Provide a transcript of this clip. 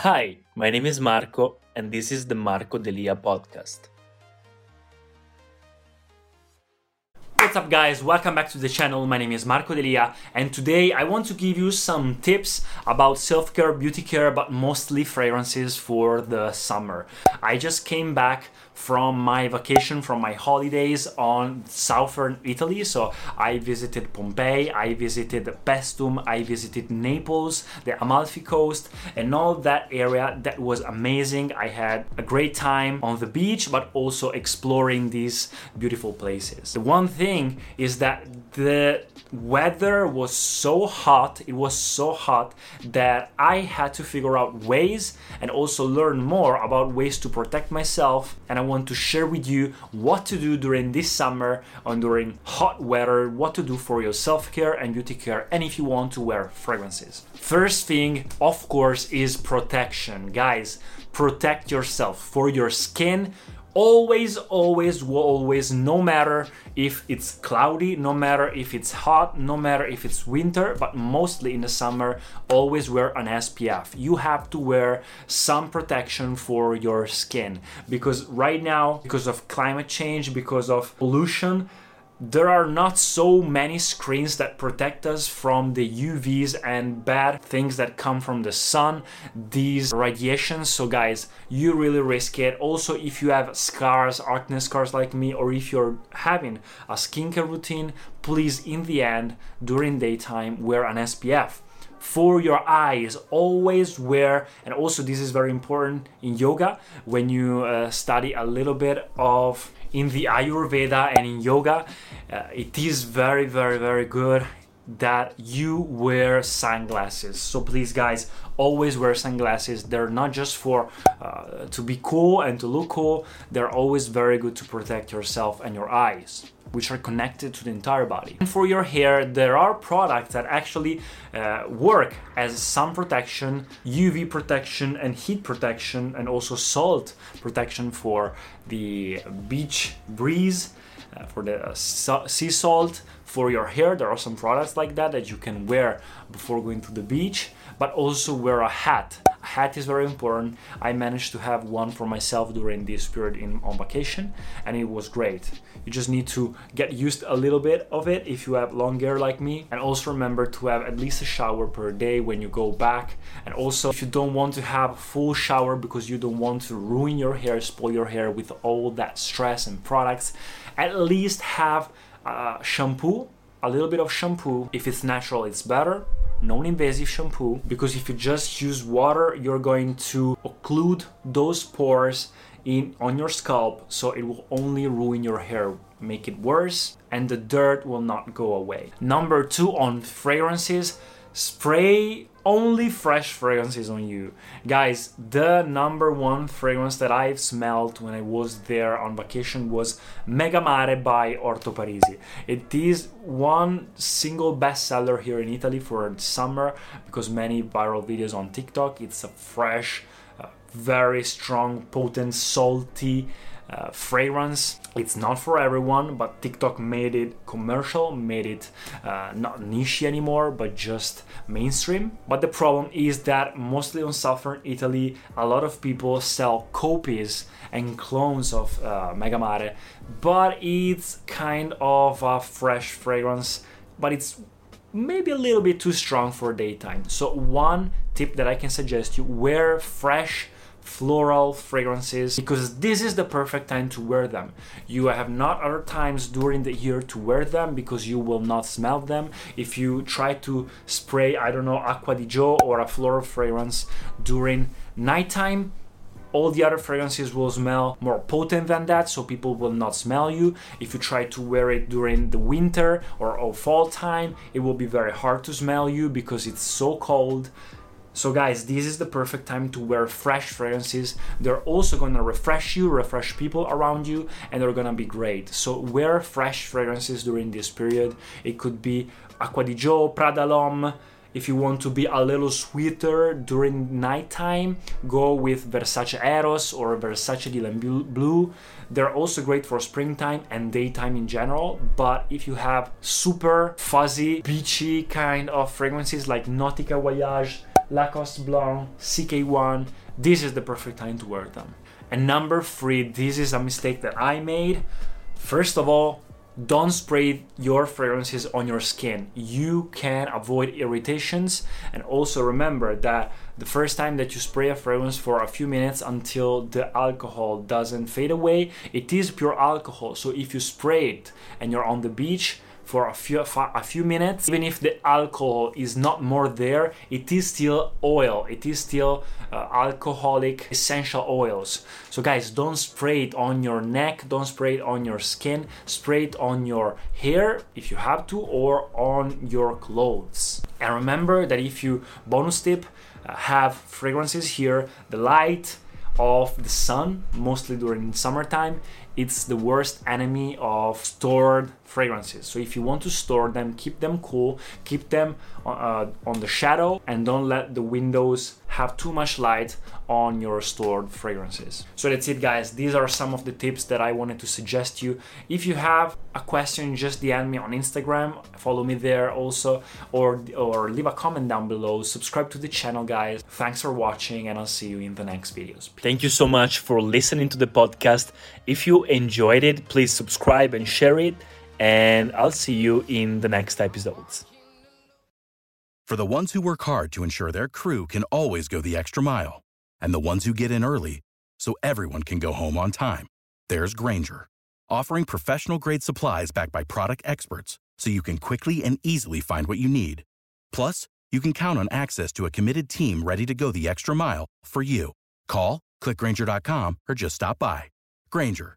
Hi, my name is Marco, and this is the Marco Delia podcast. What's up, guys? Welcome back to the channel. My name is Marco Delia, and today I want to give you some tips about self care, beauty care, but mostly fragrances for the summer. I just came back from my vacation, from my holidays on southern Italy. So I visited Pompeii, I visited Paestum, I visited Naples, the Amalfi Coast, and all that area. That was amazing. I had a great time on the beach, but also exploring these beautiful places. The one thing is that the weather was so hot, it was so hot that I had to figure out ways and also learn more about ways to protect myself. And I want to share with you what to do during this summer and during hot weather, what to do for your self care and beauty care, and if you want to wear fragrances. First thing, of course, is protection. Guys, protect yourself for your skin always, always, always, no matter if it's cloudy, no matter if it's hot, no matter if it's winter, but mostly in the summer, always wear an SPF. You have to wear some protection for your skin because right now, because of climate change, because of pollution, there are not so many screens that protect us from the UVs and bad things that come from the sun, these radiations. So, guys, you really risk it. Also, if you have scars, acne scars like me, or if you're having a skincare routine, please, in the end, during daytime, wear an SPF for your eyes always wear and also this is very important in yoga when you uh, study a little bit of in the ayurveda and in yoga uh, it is very very very good that you wear sunglasses so please guys always wear sunglasses they're not just for uh, to be cool and to look cool they're always very good to protect yourself and your eyes which are connected to the entire body. And for your hair, there are products that actually uh, work as sun protection, UV protection, and heat protection, and also salt protection for the beach breeze, uh, for the uh, sea salt. For your hair, there are some products like that that you can wear before going to the beach, but also wear a hat A hat is very important. I managed to have one for myself during this period in on vacation, and it was great. You just need to get used a little bit of it if you have long hair like me, and also remember to have at least a shower per day when you go back. And also, if you don't want to have a full shower because you don't want to ruin your hair, spoil your hair with all that stress and products, at least have uh, shampoo a little bit of shampoo. If it's natural, it's better non-invasive shampoo because if you just use water you're going to occlude those pores in on your scalp so it will only ruin your hair make it worse and the dirt will not go away number two on fragrances spray only fresh fragrances on you. Guys, the number one fragrance that I've smelled when I was there on vacation was Mega Mare by Orto Parisi. It is one single bestseller here in Italy for summer because many viral videos on TikTok. It's a fresh, uh, very strong, potent, salty uh, fragrance. It's not for everyone, but TikTok made it commercial, made it uh, not niche anymore, but just mainstream. But the problem is that mostly on southern Italy, a lot of people sell copies and clones of uh, Mega Mare, but it's kind of a fresh fragrance, but it's maybe a little bit too strong for daytime. So one tip that I can suggest you wear fresh floral fragrances because this is the perfect time to wear them. You have not other times during the year to wear them because you will not smell them. If you try to spray, I don't know, Acqua di Gio or a floral fragrance during nighttime, all the other fragrances will smell more potent than that, so people will not smell you. If you try to wear it during the winter or, or fall time, it will be very hard to smell you because it's so cold So, guys, this is the perfect time to wear fresh fragrances. They're also gonna refresh you, refresh people around you, and they're gonna be great. So, wear fresh fragrances during this period. It could be Acqua di Gio, Prada L'Homme. If you want to be a little sweeter during nighttime, go with Versace Eros or Versace Dylan Blue. They're also great for springtime and daytime in general. But if you have super fuzzy, beachy kind of fragrances like Nautica Voyage, Lacoste Blanc, CK1, this is the perfect time to wear them. And number three, this is a mistake that I made. First of all, don't spray your fragrances on your skin. You can avoid irritations. And also remember that the first time that you spray a fragrance for a few minutes until the alcohol doesn't fade away, it is pure alcohol. So if you spray it and you're on the beach, for a few a few minutes. Even if the alcohol is not more there it is still oil. It is still uh, alcoholic essential oils. So guys don't spray it on your neck. Don't spray it on your skin. Spray it on your hair if you have to or on your clothes. And remember that if you bonus tip uh, have fragrances here the light of the sun mostly during summertime it's the worst enemy of stored fragrances. So if you want to store them, keep them cool, keep them uh, on the shadow, and don't let the windows have too much light on your stored fragrances. So that's it, guys. These are some of the tips that I wanted to suggest you. If you have a question, just DM me on Instagram, follow me there also, or or leave a comment down below. Subscribe to the channel, guys. Thanks for watching, and I'll see you in the next videos. Thank you so much for listening to the podcast. If you enjoyed it, please subscribe and share it, and I'll see you in the next episodes. For the ones who work hard to ensure their crew can always go the extra mile, and the ones who get in early so everyone can go home on time, there's Grainger, offering professional grade supplies backed by product experts so you can quickly and easily find what you need. Plus, you can count on access to a committed team ready to go the extra mile for you. Call, click grainger.com, or just stop by. Grainger,